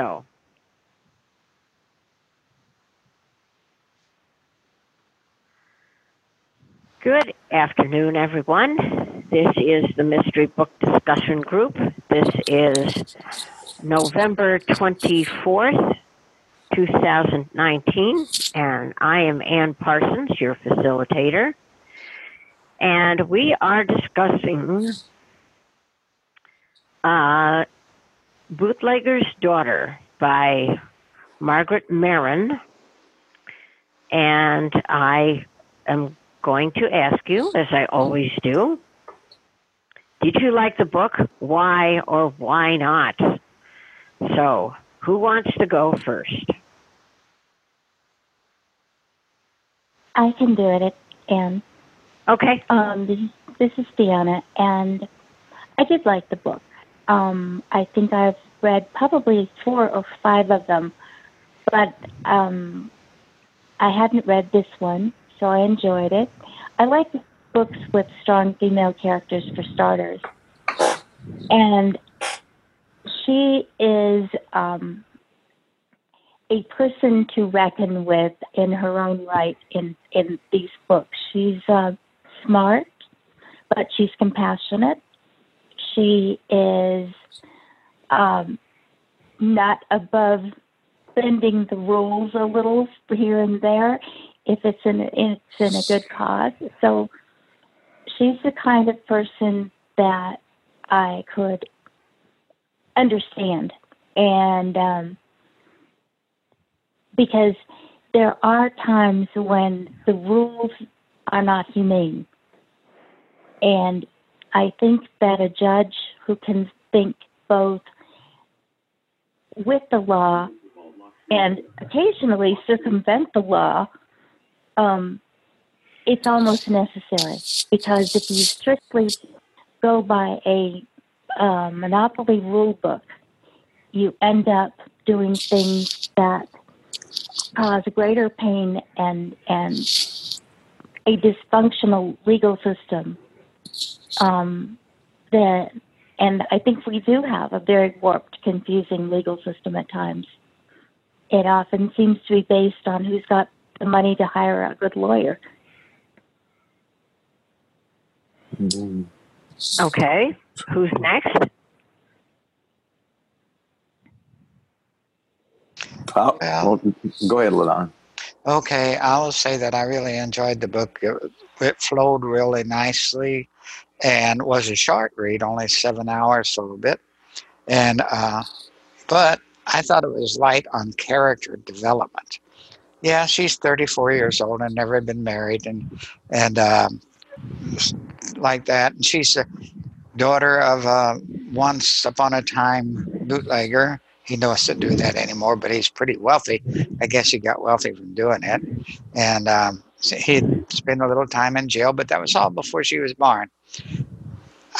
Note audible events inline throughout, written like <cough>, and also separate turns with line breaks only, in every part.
So, good afternoon, everyone. This is the Mystery Book Discussion Group. This is November 24th, 2019, and I am Ann Parsons, your facilitator. And we are discussing uh, Bootlegger's Daughter by Margaret Maron. And I am going to ask you, as I always do, did you like the book? Why or why not? So, who wants to go first?
I can do it, Ann.
Okay.
Um, this, is, this is Deanna, and I did like the book. Um, I think I've read probably four or five of them, but um, I hadn't read this one, so I enjoyed it. I like books with strong female characters for starters, and she is um, a person to reckon with in her own right in in these books. She's uh, smart, but she's compassionate. She is um, not above bending the rules a little here and there if it's in it's in a good cause. So she's the kind of person that I could understand, and um, because there are times when the rules are not humane, and I think that a judge who can think both with the law and occasionally circumvent the law, um, it's almost necessary because if you strictly go by a uh, monopoly rule book, you end up doing things that cause greater pain and and a dysfunctional legal system. Um, that and I think we do have a very warped, confusing legal system at times. It often seems to be based on who's got the money to hire a good lawyer.
Okay. Who's next?
Oh, well, go ahead, Ladon.
Okay, I'll say that I really enjoyed the book. It, it flowed really nicely and was a short read, only seven hours, a bit. And uh, but I thought it was light on character development. Yeah, she's 34 years old and never been married, and and um, like that. And she's the daughter of a once upon a time bootlegger. He doesn't do that anymore, but he's pretty wealthy. I guess he got wealthy from doing it, and um, he'd spend a little time in jail, but that was all before she was born.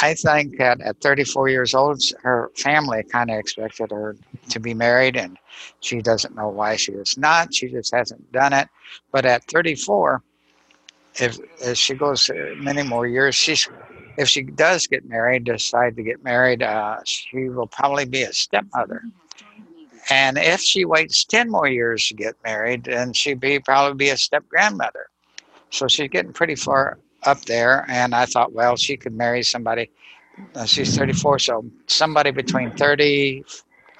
I think that at 34 years old, her family kind of expected her to be married, and she doesn't know why she is not. She just hasn't done it. But at 34, if, if she goes many more years, she's if she does get married, decide to get married, uh, she will probably be a stepmother. And if she waits 10 more years to get married, then she'd be probably be a step grandmother. So she's getting pretty far up there. And I thought, well, she could marry somebody. Uh, she's 34, so somebody between 30,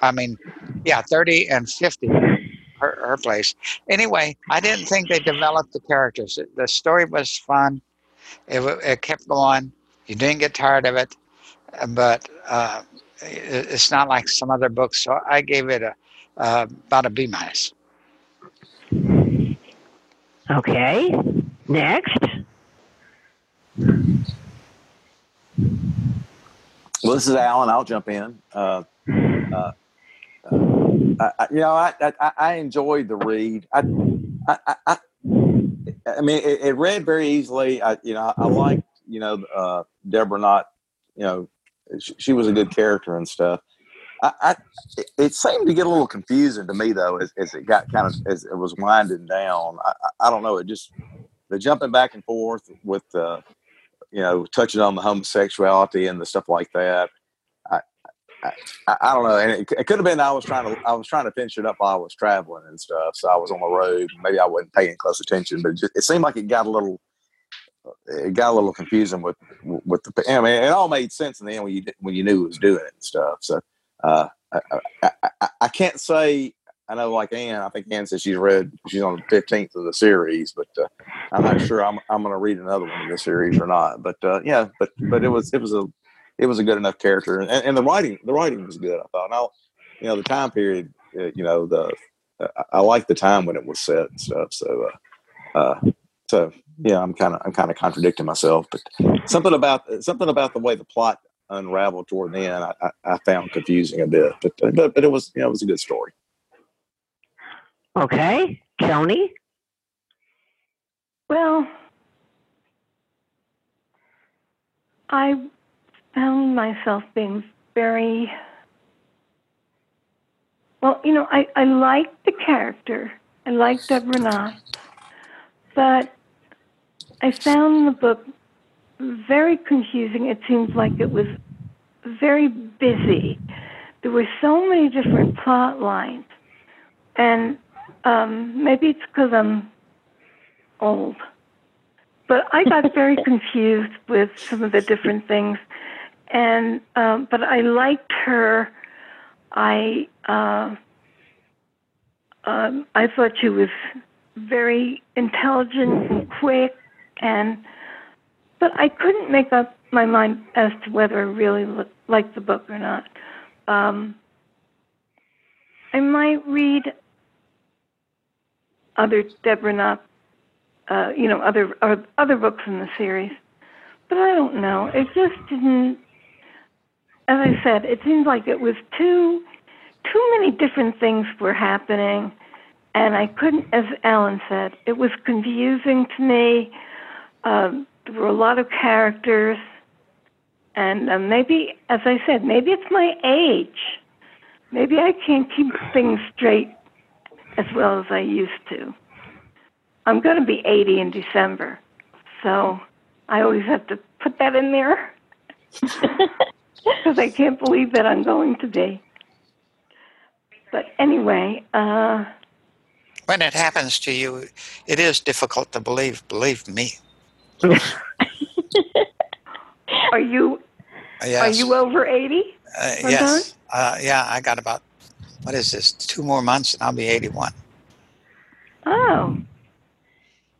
I mean, yeah, 30 and 50, her, her place. Anyway, I didn't think they developed the characters. The story was fun, it, it kept going. You didn't get tired of it, but uh, it, it's not like some other books. So I gave it a uh, about a B minus.
Okay. Next.
Well, this is Alan. I'll jump in. Uh, uh, I, you know, I, I, I enjoyed the read. I, I, I, I mean, it, it, read very easily. I, you know, I, like, you know, uh, Deborah Knott, you know, she, she, was a good character and stuff. I, I, it seemed to get a little confusing to me though, as, as it got kind of as it was winding down. I, I, don't know. It just the jumping back and forth with the, you know, touching on the homosexuality and the stuff like that. I, I, I, don't know, and it, it could have been I was trying to I was trying to finish it up while I was traveling and stuff, so I was on the road. Maybe I wasn't paying close attention, but it, just, it seemed like it got a little it got a little confusing with with the. I mean, it all made sense in the end when you when you knew it was doing it and stuff. So uh, I, I, I can't say I know, like Ann, I think Ann says she's read, she's on the fifteenth of the series, but uh, I'm not sure I'm I'm going to read another one in the series or not. But uh, yeah, but but it was it was a it was a good enough character, and, and the writing the writing was good. I thought. Now, you know, the time period, uh, you know, the uh, I like the time when it was set and stuff. So, uh, uh, so yeah, I'm kind of I'm kind of contradicting myself, but something about something about the way the plot unraveled toward the end, I, I, I found confusing a bit. But but but it was you know it was a good story.
Okay, Joni.
Well, I found myself being very well, you know, I, I liked the character. I liked Deborah Knott. But I found the book very confusing. It seems like it was very busy. There were so many different plot lines. And um, maybe it's because I'm old. But I got <laughs> very confused with some of the different things. And, um, but I liked her. I, uh, um, I thought she was very intelligent and quick and but I couldn't make up my mind as to whether I really liked the book or not. Um, I might read other Deborah Knott, uh, you know, other uh, other books in the series, but I don't know. It just didn't. As I said, it seems like it was too too many different things were happening, and I couldn't. As Alan said, it was confusing to me. Um, there were a lot of characters, and uh, maybe, as I said, maybe it's my age. Maybe I can't keep things straight as well as I used to. I'm going to be 80 in December, so I always have to put that in there <laughs> because I can't believe that I'm going to be. But anyway, uh,
when it happens to you, it is difficult to believe. Believe me. <laughs>
are you
yes.
are you over 80?
Uh, yes. Uh, yeah, I got about what is this? Two more months, and I'll be 81.
Oh,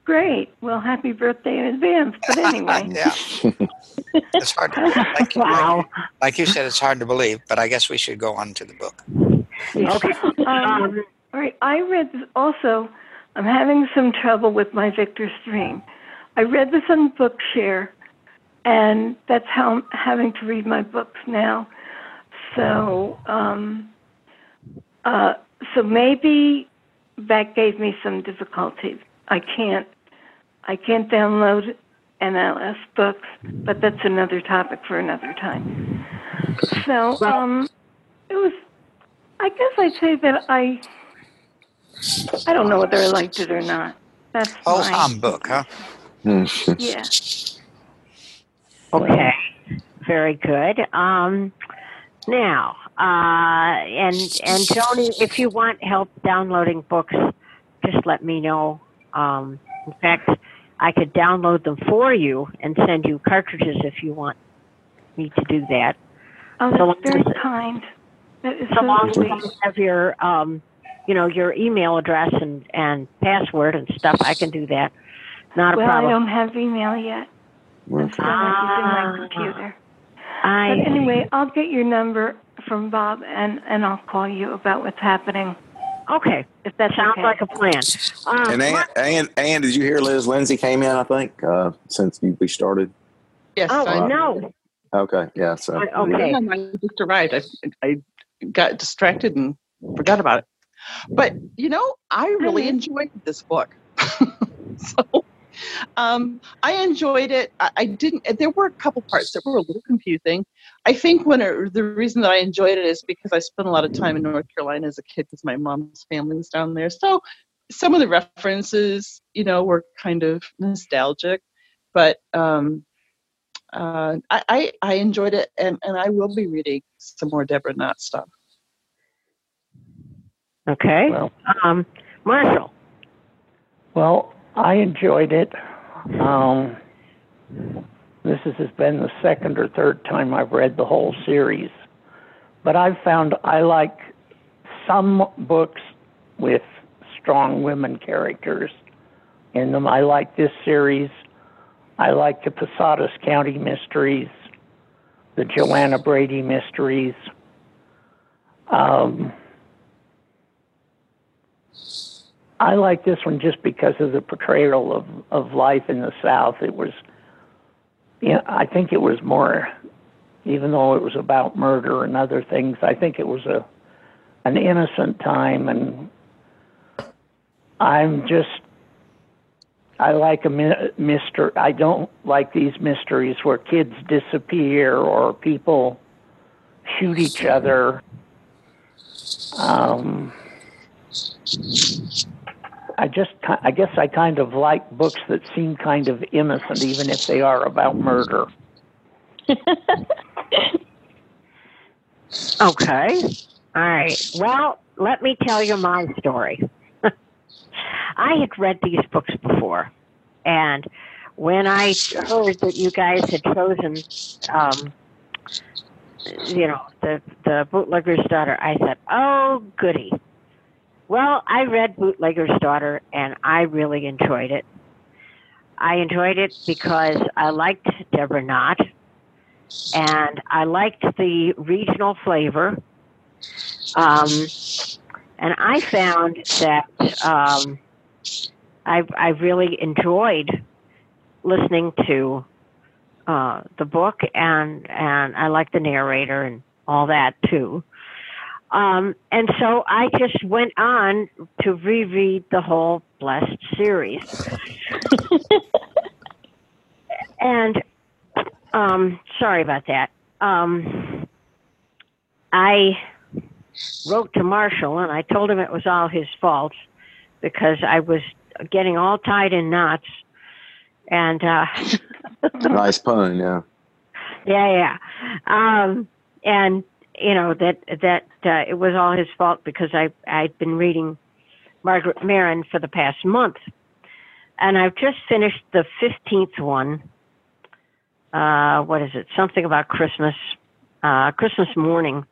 great! Well, happy birthday in advance. But <laughs> anyway,
yeah, it's hard. To, <laughs> like, wow. Like, like, you said, it's hard to believe. But I guess we should go on to the book.
Okay. Um, all right. I read also. I'm having some trouble with my Victor Stream. I read this on Bookshare, and that's how I'm having to read my books now. So, um, uh, so maybe that gave me some difficulty. I can't, I can't download NLS books, but that's another topic for another time. So, um, it was. I guess I'd say that I. I don't know whether I liked it or not. That's
oh, my book, huh?
yeah.
Okay. Very good. Um, now, uh, and and Tony, if you want help downloading books, just let me know. Um, in fact, I could download them for you and send you cartridges if you want me to do that.
Oh, that's so very kind. That is so, long as
you have your, um, you know, your email address and and password and stuff, I can do that. Not
well,
a problem.
I don't have email yet. I'm still using my computer.
I
but anyway, I'll get your number from Bob and and I'll call you about what's happening.
Okay, if that sounds
okay.
like a plan.
Um, and Ann, Ann, Ann, did you hear Liz Lindsay came in? I think uh, since we started.
Yes.
Oh
I,
no.
Okay. Yeah. So.
Okay.
I just arrived. I, I got distracted and forgot about it. But you know, I really enjoyed this book. <laughs> so um, I enjoyed it. I, I, didn't. There were a couple parts that were a little confusing. I think when it, the reason that I enjoyed it is because I spent a lot of time in North Carolina as a kid because my mom's family was down there. So some of the references, you know, were kind of nostalgic. But um, uh, I, I, I enjoyed it, and, and I will be reading some more Deborah Knott stuff.
Okay.
Well,
Um, Marshall.
well, I enjoyed it. Um, this has been the second or third time I've read the whole series, but I've found I like some books with strong women characters in them. I like this series. I like the Posadas County mysteries, the Joanna Brady mysteries. Um, I like this one just because of the portrayal of, of life in the South. It was, yeah, I think it was more, even though it was about murder and other things. I think it was a an innocent time, and I'm just, I like a mi- mystery. I don't like these mysteries where kids disappear or people shoot each other. Um, I just, I guess I kind of like books that seem kind of innocent, even if they are about murder. <laughs>
Okay. All right. Well, let me tell you my story. <laughs> I had read these books before, and when I heard that you guys had chosen, um, you know, the the bootlegger's daughter, I said, "Oh, goody." Well, I read Bootlegger's Daughter, and I really enjoyed it. I enjoyed it because I liked Deborah Knott, and I liked the regional flavor. Um, and I found that um, I, I really enjoyed listening to uh, the book, and and I like the narrator and all that too. Um, and so I just went on to reread the whole Blessed series. <laughs> and um, sorry about that. Um, I wrote to Marshall and I told him it was all his fault because I was getting all tied in knots. And uh, <laughs>
nice pun, yeah.
yeah, yeah. Um, and you know that that uh, it was all his fault because I I'd been reading Margaret Maron for the past month, and I've just finished the fifteenth one. Uh, what is it? Something about Christmas, uh, Christmas morning,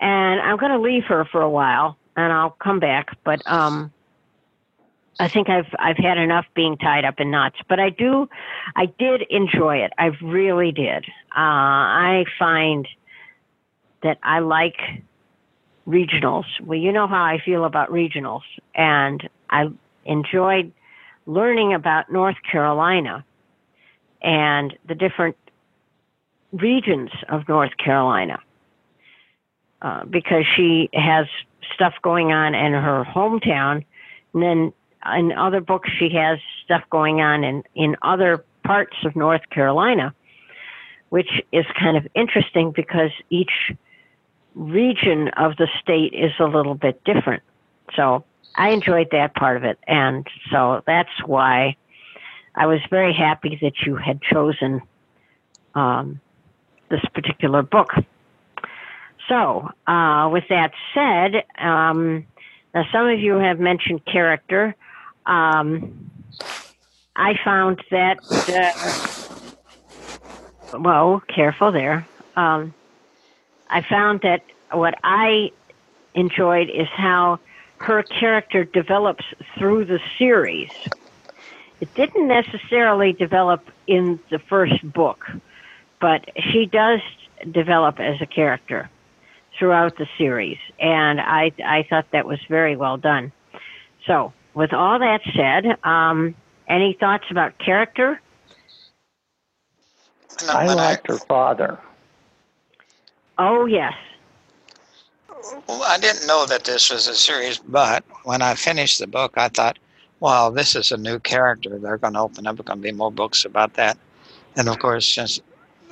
and I'm going to leave her for a while, and I'll come back. But um, I think I've I've had enough being tied up in knots. But I do, I did enjoy it. I really did. Uh, I find that I like regionals. Well, you know how I feel about regionals, and I enjoyed learning about North Carolina and the different regions of North Carolina. Uh, because she has stuff going on in her hometown, and then in other books she has stuff going on in, in other parts of North Carolina, which is kind of interesting because each region of the state is a little bit different. So I enjoyed that part of it. And so that's why I was very happy that you had chosen um, this particular book. So, uh, with that said, um, now some of you have mentioned character. Um, I found that, uh, well, careful there. Um, I found that what I enjoyed is how her character develops through the series. It didn't necessarily develop in the first book, but she does develop as a character throughout the series, and I I thought that was very well done. So, with all that said, um, any thoughts about character?
I liked her father.
Oh yes,
Well, I didn't know that this was a series, but when I finished the book, I thought, well, this is a new character. They're going to open up, going to be more books about that. And of course, since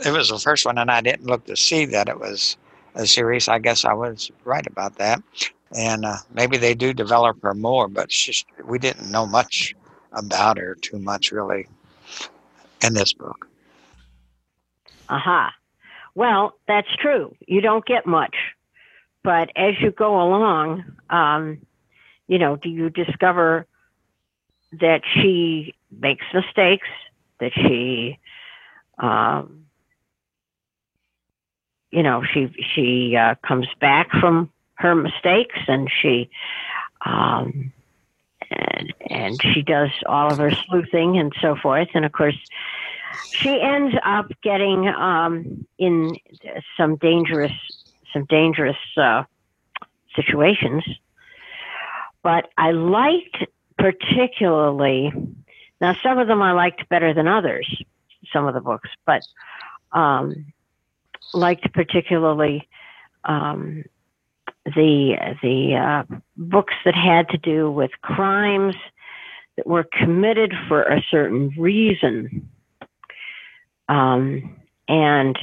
it was the first one and I didn't look to see that it was a series, I guess I was right about that. And uh, maybe they do develop her more, but she's, we didn't know much about her too much, really, in this book.
Aha. Well, that's true. You don't get much. But as you go along, um, you know, do you discover that she makes mistakes, that she, um, you know, she she uh, comes back from her mistakes and she, um, and and she does all of her sleuthing and so forth, and of course, she ends up getting um, in some dangerous some dangerous uh, situations. But I liked particularly now some of them I liked better than others, some of the books, but um, liked particularly um, the the uh, books that had to do with crimes that were committed for a certain reason. Um, and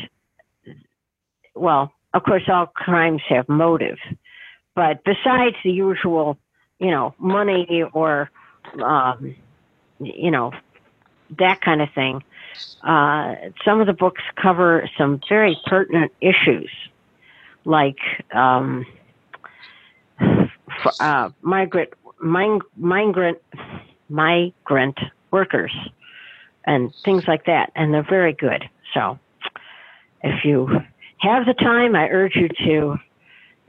well, of course, all crimes have motive, but besides the usual, you know, money or, um, you know, that kind of thing, uh, some of the books cover some very pertinent issues, like um, uh, migrant, migrant, migrant workers, and things like that, and they're very good. So, if you have the time, I urge you to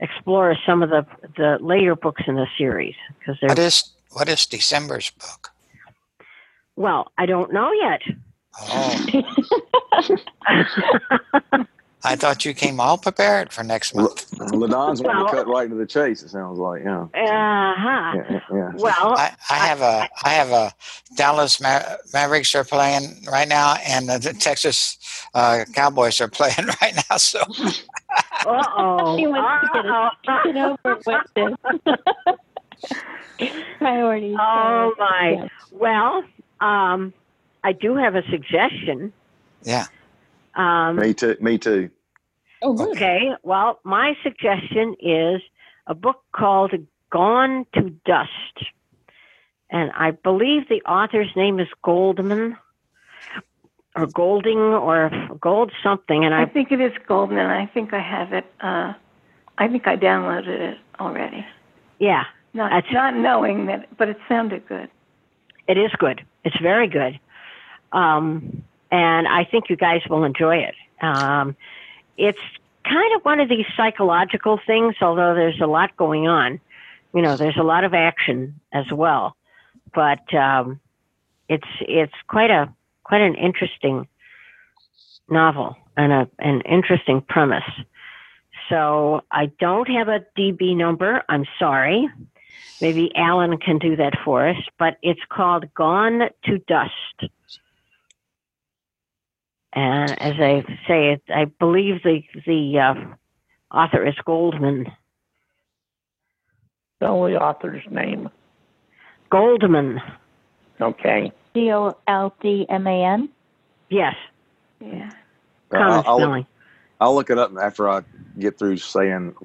explore some of the the later books in the series because they're.
What is what is December's book?
Well, I don't know yet.
Oh. <laughs> <laughs> I thought you came all prepared for next month.
Ladon's want to cut right to the chase. It sounds like, yeah,
Uh huh.
yeah, yeah.
Well,
I, I have a I have a Dallas Ma- Mavericks are playing right now, and the, the Texas uh, Cowboys are <laughs> playing right now. So
uh oh. <laughs>
He wants to get it, get over with this. <laughs> Priorities.
Oh my.
yes.
Well, um, I do have a suggestion.
yeah,
Um,
Me too. Me too.
Oh, good.
okay. Well, my suggestion is a book called Gone to Dust. And I believe the author's name is Goldman or Golding or Gold something. And
I
I,
think it is Goldman. I think I have it. Uh, I think I downloaded it already.
yeah,
Not not knowing that, but it sounded good.
it is good. It's very good. Um, and I think you guys will enjoy it. Um, it's kind of one of these psychological things, although there's a lot going on. You know, there's a lot of action as well, but um, it's it's quite a quite an interesting novel and a an interesting premise. So I don't have a DB number. I'm sorry. Maybe Alan can do that for us, but it's called Gone to Dust. And as I say, it, I believe the the uh, author is Goldman.
Spell the author's name.
Goldman,
Okay.
G O L D M A N.
yes,
Yeah.
common
I'll, I'll,
spelling.
I'll look it up after I get through saying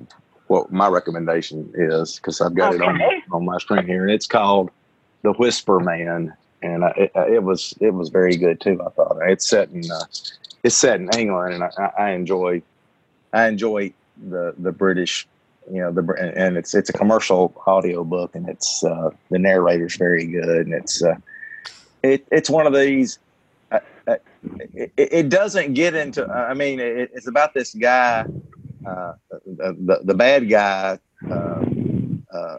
what my recommendation is because I've got it on, on my screen here, and it's called The Whisper Man, and I, it, it was it was very good too. I thought it's set in uh, it's set in England, and I, I enjoy I enjoy the the British. You know the and it's it's a commercial audio book and it's uh, the narrator's very good and it's uh, it it's one of these uh, uh, it, it doesn't get into i mean it, it's about this guy uh, the, the, the bad guy uh, uh,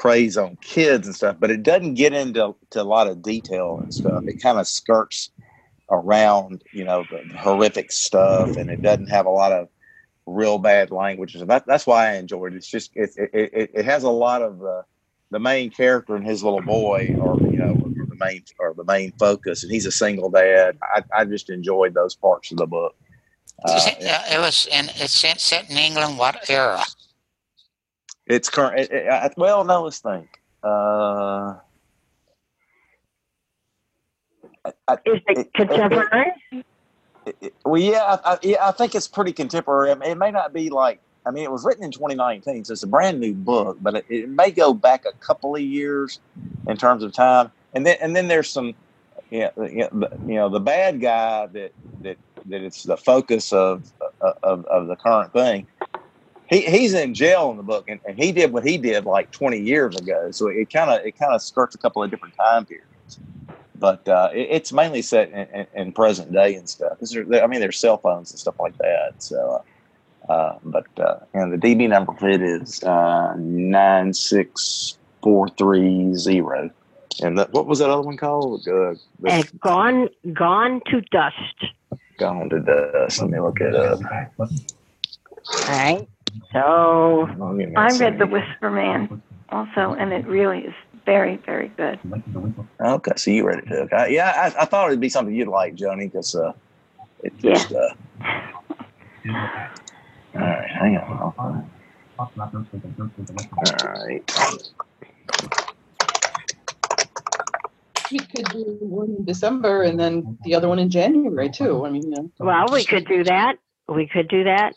preys on kids and stuff but it doesn't get into to a lot of detail and stuff it kind of skirts around you know the horrific stuff and it doesn't have a lot of real bad language and that, that's why i enjoyed it it's just it, it, it, has a lot of uh, the main character and his little boy or you know the main or the main focus and he's a single dad i, I just enjoyed those parts of the book uh,
it, it was in it's set in England. What era?
It's current it, it, I, well no let's think uh I,
Is it contemporary?
it- it- well, yeah, I, I, yeah, I think it's pretty contemporary. I mean, it may not be like, I mean, it was written in 2019, so it's a brand new book, but it, it may go back a couple of years in terms of time. And then, and then there's some, yeah, you know, the, you know, the bad guy that that that it's the focus of of, of the current thing. He, he's in jail in the book, and, and he did what he did like 20 years ago. So it kind of it kind of skirts a couple of different time periods, but uh, it, it's mainly set in, in, in, present day and stuff. I mean, there's cell phones and stuff like that. So, uh, uh but uh, and the DB number for it is uh, nine six four three zero. And that, what was that other one called? Uh,
the, gone, gone to dust.
Gone to dust. Let me look it up.
All right. So
I read The Whisper Man also, and it really is very, very good.
Okay, so you read it too. Okay. Yeah, I, I thought it'd be something you'd like, Joni, because uh, it just. Yeah. Uh, all right, hang on. All right.
We could do one in December and then the other one in January too. I mean, uh,
well, we could do that. We could do that.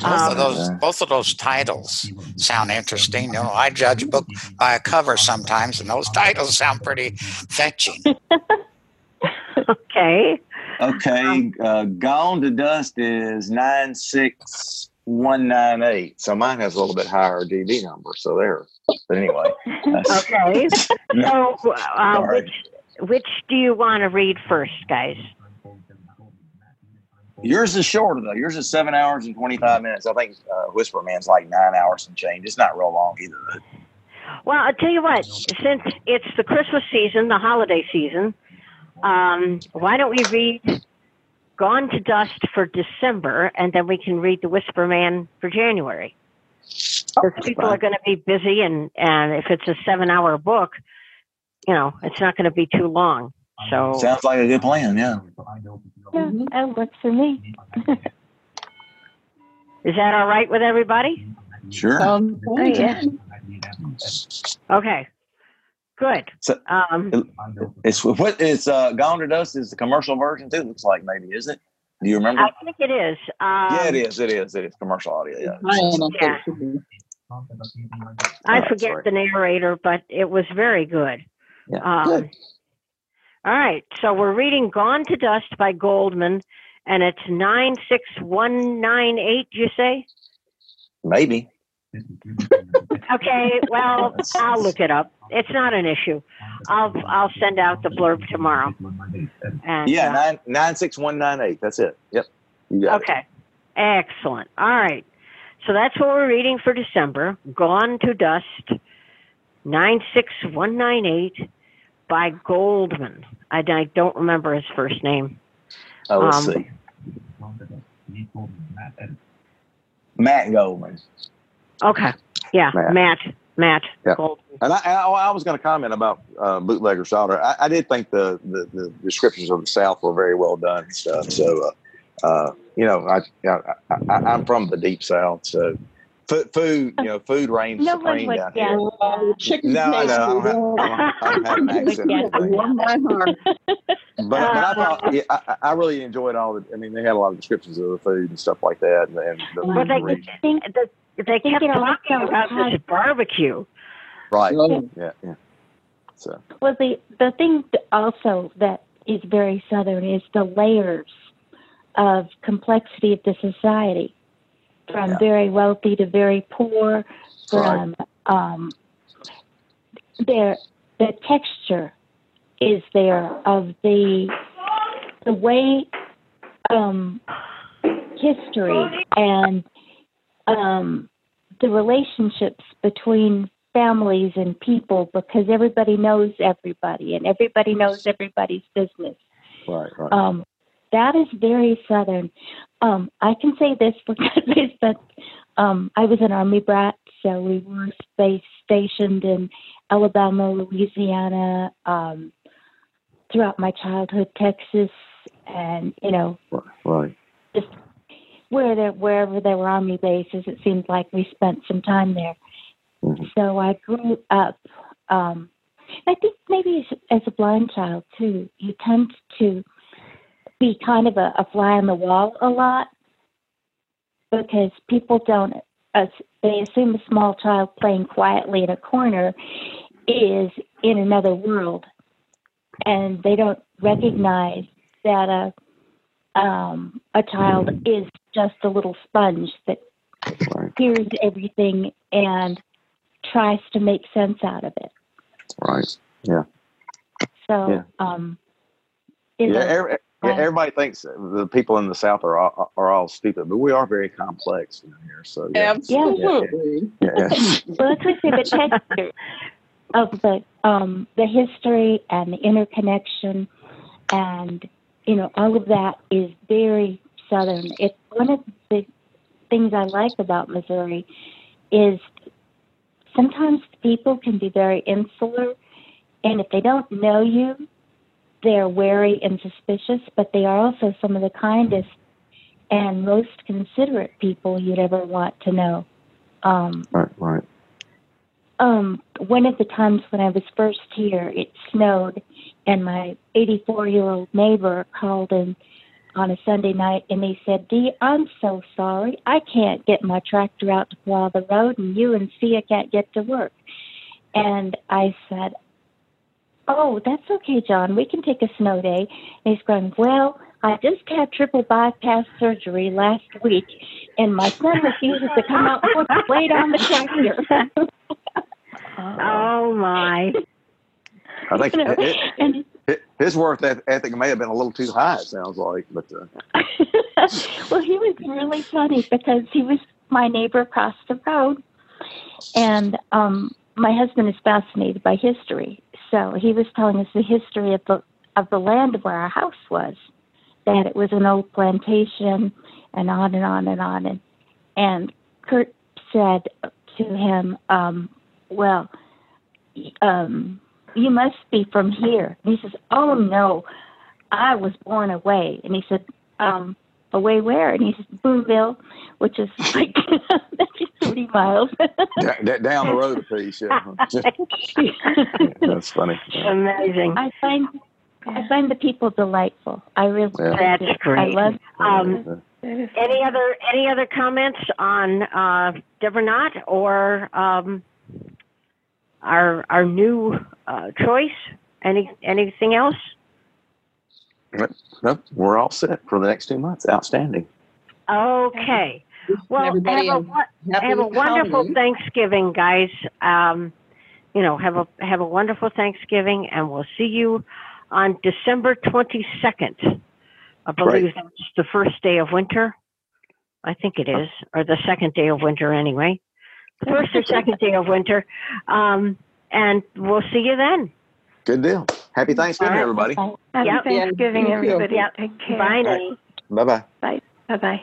Both um, of those, both of those titles sound interesting. You know, I judge a book by a cover sometimes, and those titles sound pretty fetching. <laughs>
okay.
Okay. Um, uh, Gone to Dust is nine six one nine eight. So mine has a little bit higher DB number. So there. But anyway.
okay. <laughs> so uh, which which do you want to read first, guys?
Yours is shorter though. Yours is seven hours and twenty five minutes. I think uh, Whisper Man's like nine hours and change. It's not real long either.
Well, I'll tell you what. Since it's the Christmas season, the holiday season, um, why don't we read Gone to Dust for December, and then we can read The Whisper Man for January. Because people are going to be busy, and and if it's a seven hour book, you know, it's not going to be too long. So
sounds like a good plan.
Yeah. Yeah, that works for me. <laughs>
Is that all right with everybody?
Sure.
Um, oh, yeah.
Okay. Good.
So, um, it's what it's uh, Gone to Dust is the commercial version too. Looks like maybe is it? Do you remember?
I think it is. Um,
yeah, it is. It is. It is commercial audio. Yeah.
yeah. I forget the narrator, but it was very good.
Yeah. Um, good.
All right, so we're reading Gone to Dust by Goldman, and it's 96198, you say?
Maybe.
okay, well, I'll look it up. It's not an issue. I'll I'll send out the blurb tomorrow.
And, yeah, uh, nine nine six one nine eight. That's it. Yep.
okay. It. Excellent. All right. So that's what we're reading for December. Gone to Dust, nine six one nine eight by Goldman. I, I don't remember his first name.
Oh, let's um, see. Matt Goldman.
Okay. Yeah, Matt. Matt. Matt
yeah. Goldman. And I, I, I was going to comment about uh, Bootlegger's Daughter. I, I did think the, the, the, descriptions of the South were very well done and stuff. So, uh, uh, you know, I, I, I, am from the Deep South, so food, food, you know, food reigns no supreme down here. Uh, chicken no, I know. I don't have, an accent. <laughs> but, but I thought, yeah, I, I, really enjoyed all the. I mean, they had a lot of descriptions of the food and stuff like that, and, and the,
well, they, think, the, they kept talking about this barbecue.
Right. Yeah. Yeah. So.
Well, the the thing also that is very southern is the layers of complexity of the society from yeah. very wealthy to very poor, from right. um, their the texture is there of the the way um, history and um, the relationships between families and people because everybody knows everybody and everybody knows everybody's business.
Right, right.
Um, that is very southern. Um, I can say this for <laughs> goodness, but um, I was an army brat, so we were space stationed in Alabama, Louisiana, um, throughout my childhood, Texas, and you know,
right,
just where there, wherever there were army bases, it seemed like we spent some time there. Mm-hmm. So I grew up. Um, I think maybe as, as a blind child too, you tend to be kind of a, a fly on the wall a lot because people don't uh, they assume a small child playing quietly in a corner is in another world and they don't recognize that a um, a child is just a little sponge that hears everything and tries to make sense out of it.
Right. Yeah.
So,
Yeah.
um,
Yeah.
Know,
Every, yeah, everybody thinks the people in the South are all, are all stupid, but we are very complex down here. So yeah.
Absolutely.
yeah, yeah. <laughs>
well, that's what I say, the texture of the um, the history and the interconnection, and you know, all of that is very southern. It's one of the things I like about Missouri is sometimes people can be very insular, and if they don't know you, they're wary and suspicious. But they are also some of the kindest and most considerate people you'd ever want to know. Um,
Right. Right.
um, one of the times when I was first here, it snowed, and my 84 year old neighbor called in on a Sunday night and he said, Dee, I'm so sorry. I can't get my tractor out to plow the road, and you and Sia can't get to work. And I said, Oh, that's okay, John. We can take a snow day. And he's going, Well, I just had triple bypass surgery last week, and my son refuses to come out and put the blade on the tractor. <laughs>
Oh my.
I think
You know,
it,
and
it, his worth ethic may have been a little too high. It sounds like, but uh, <laughs>
well, he was really funny because he was my neighbor across the road, and um, my husband is fascinated by history. So he was telling us the history of the of the land where our house was, that it was an old plantation, and on and on and on. And and Kurt said to him, um, "Well, um, you must be from here." And he says, "Oh no, I was born away." And he said, um, "Away where?" And he said, "Boonville, which is <laughs> like <laughs> thirty miles."
down the road a piece. Yeah. That's funny. Yeah. <laughs>
Amazing.
I find I find the people delightful. I really
Yeah.
do.
That's
I
great.
love.
Um,
That is-
any other any other comments on uh, Deborah Knott or um, our our new uh, choice? Any anything else?
No, we're all set for the next two months. Outstanding.
Okay. Well, have a,
in-
won-
Happy
have a wonderful. Thanksgiving, guys. Um, you know, have a have a wonderful Thanksgiving, and we'll see you on December twenty second. I believe
Great.
that's the first day of winter. I think it is, or the second day of winter, anyway. The first or second day of winter, um, and we'll see you then.
Good deal. Happy Thanksgiving,
All right.
everybody.
Happy
Yep.
Thanksgiving,
thank you.
everybody.
Yep.
Take care.
Bye, Nanny.
Bye bye.
Bye bye.